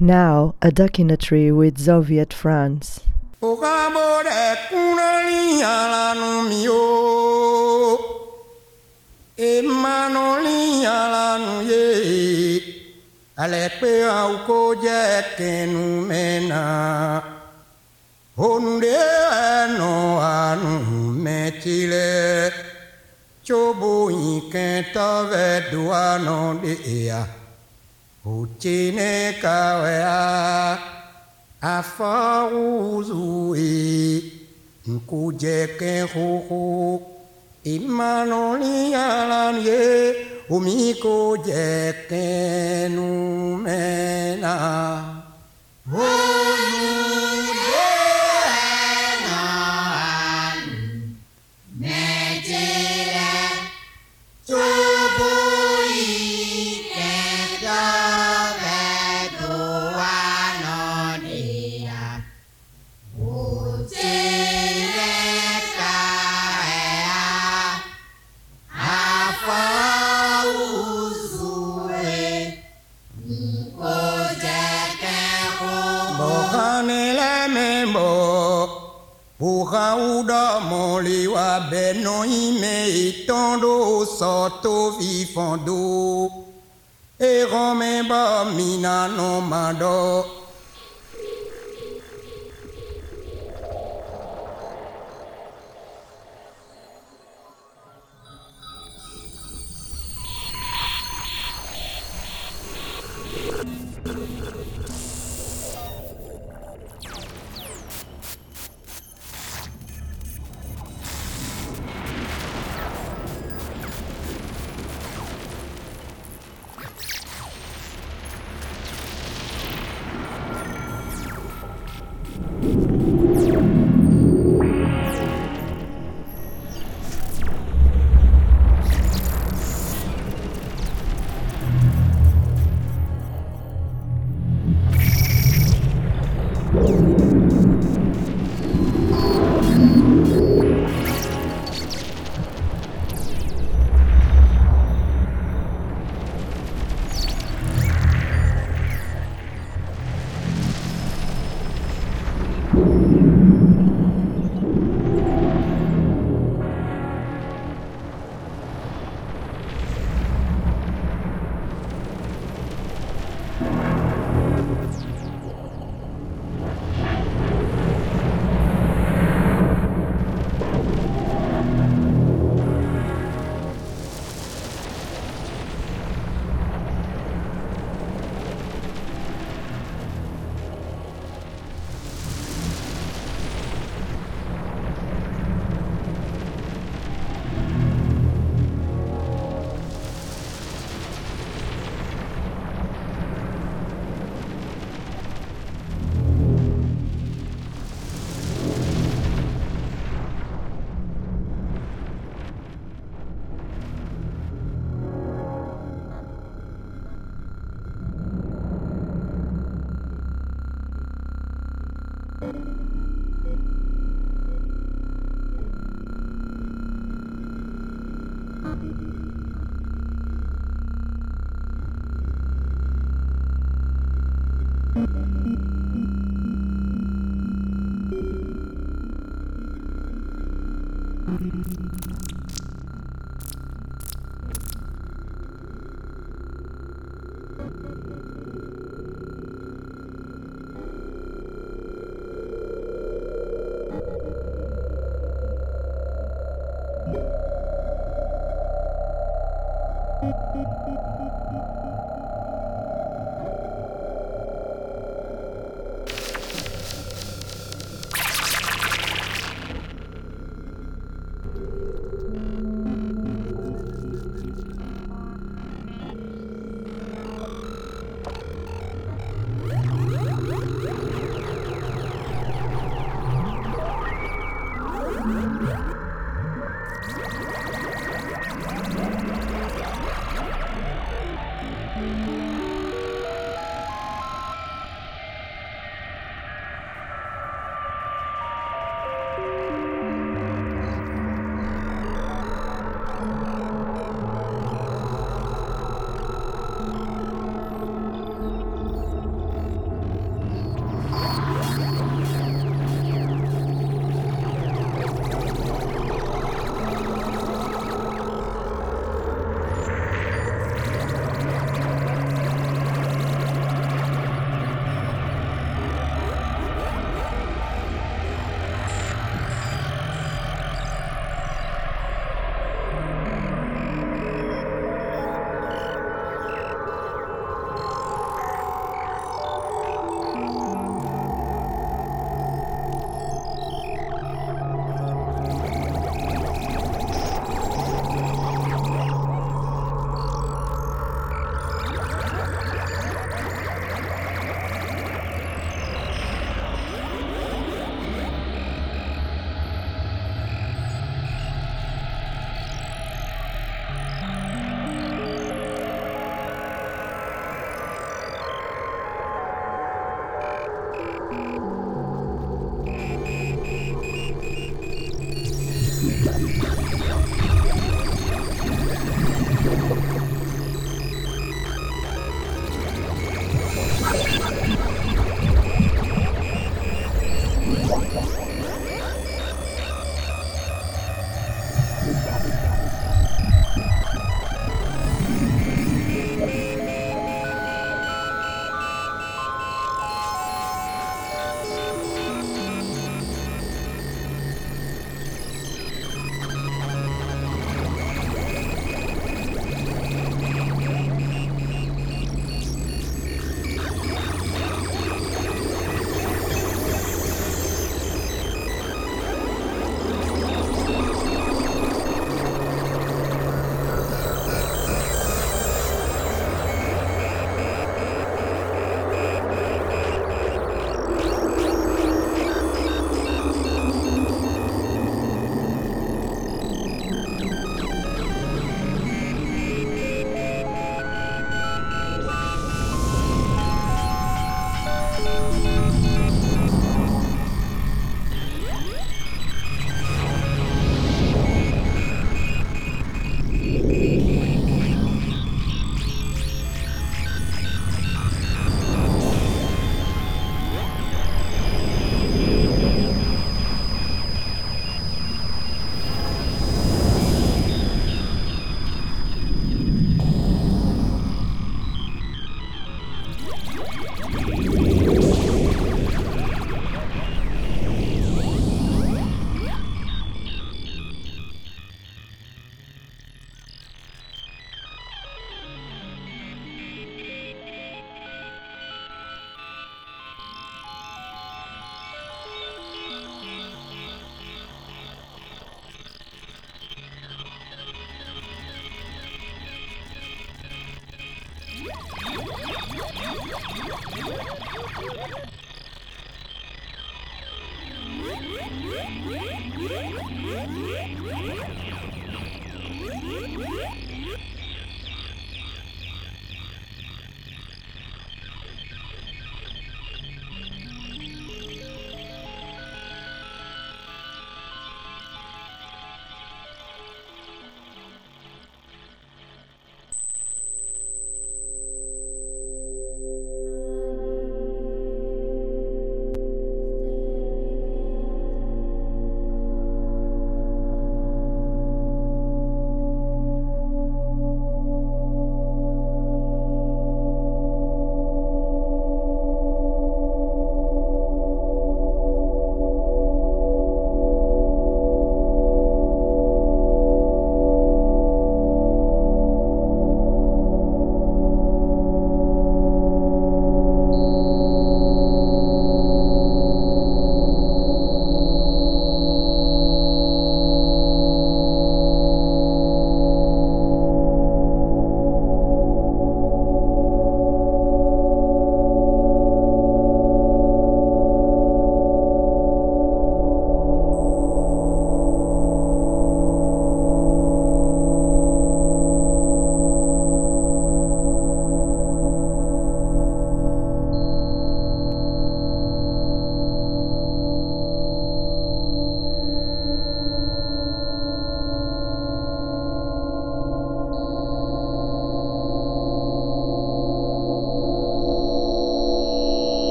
Now, A Duck in a Tree with Zoviet France. Mena Onde no anu metile Chobo inkenta veduano de ea Uchine kawea afauzue nkujeke huhu imanoli alanye umiko jeke numena bokanele mdomo liwa beno ime itondo soto vifondo. Erome ba minano mado Thank mm -hmm. you.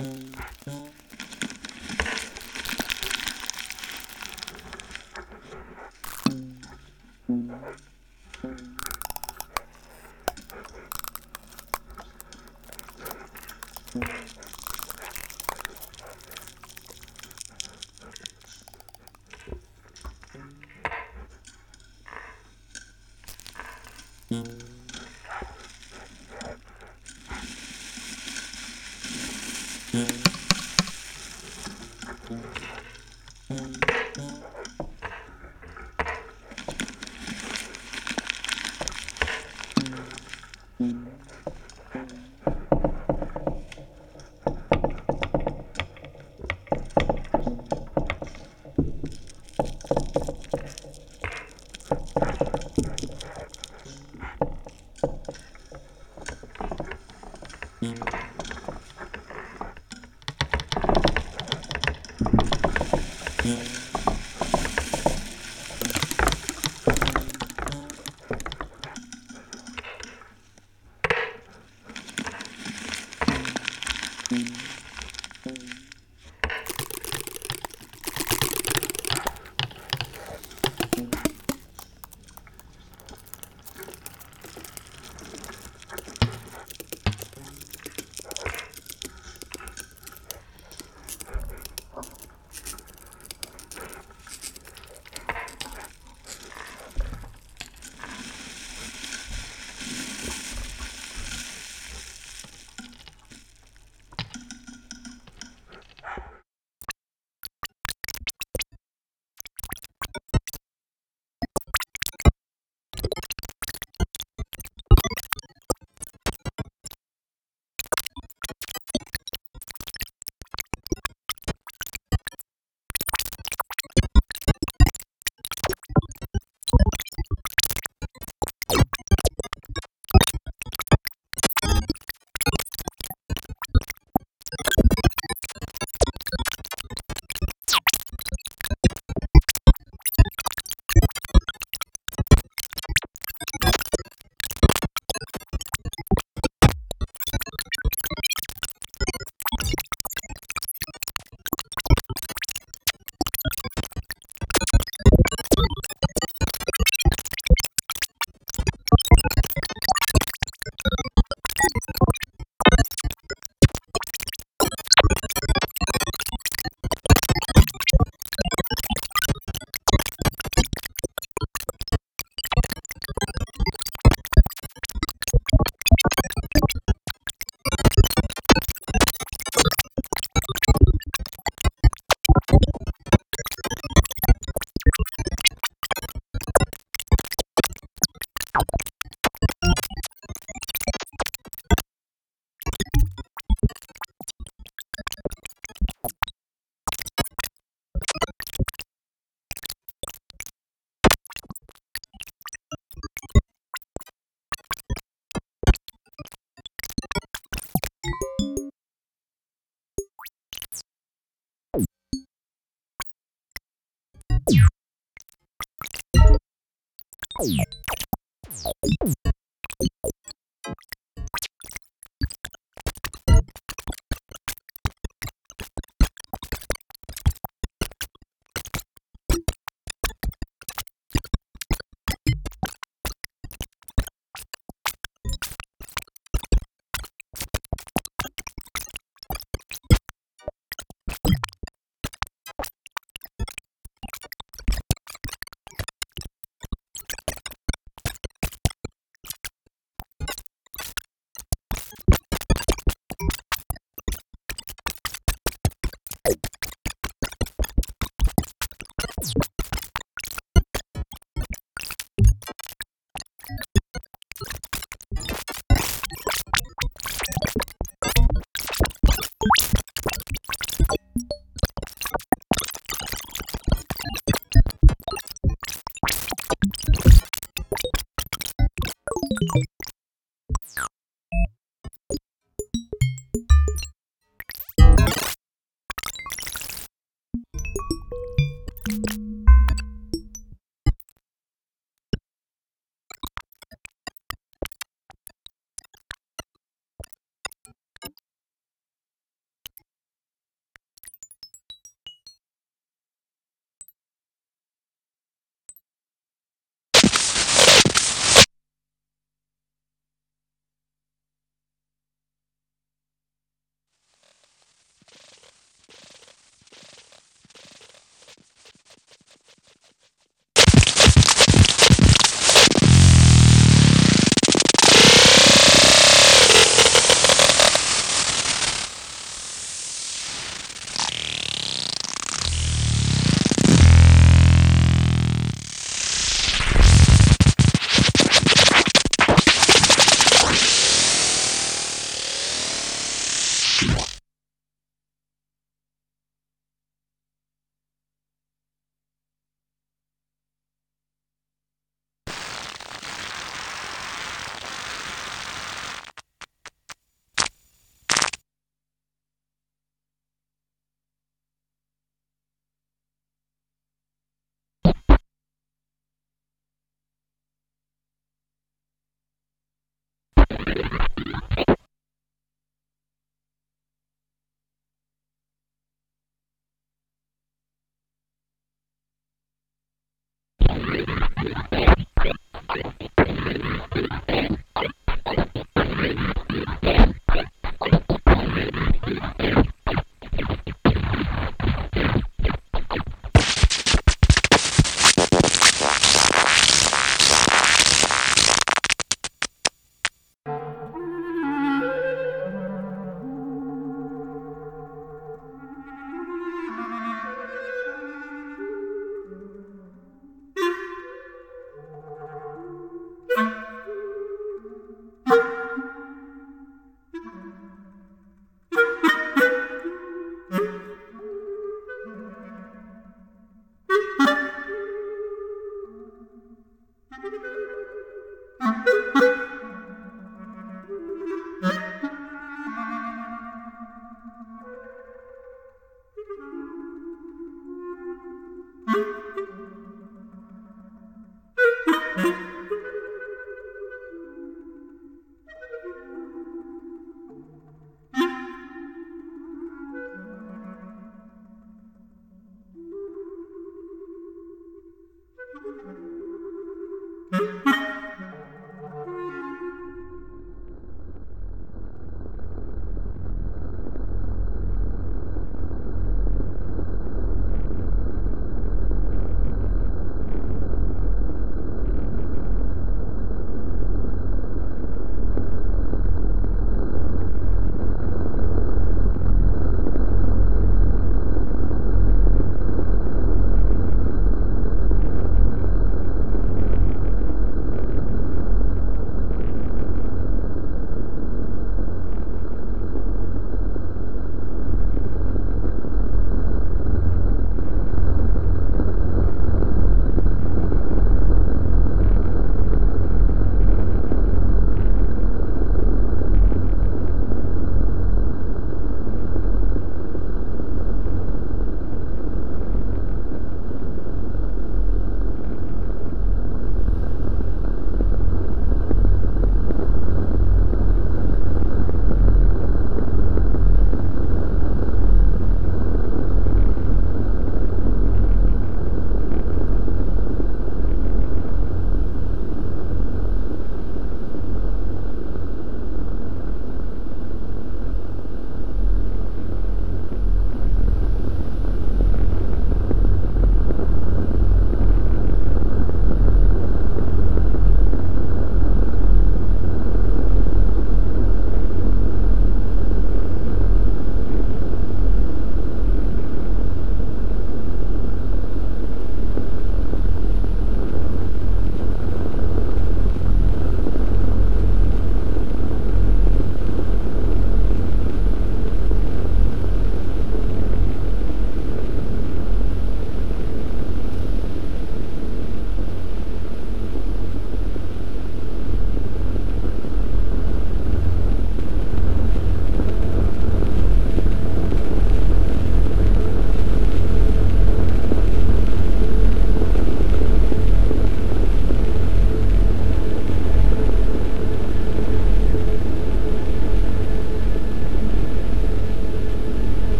Mm-hmm.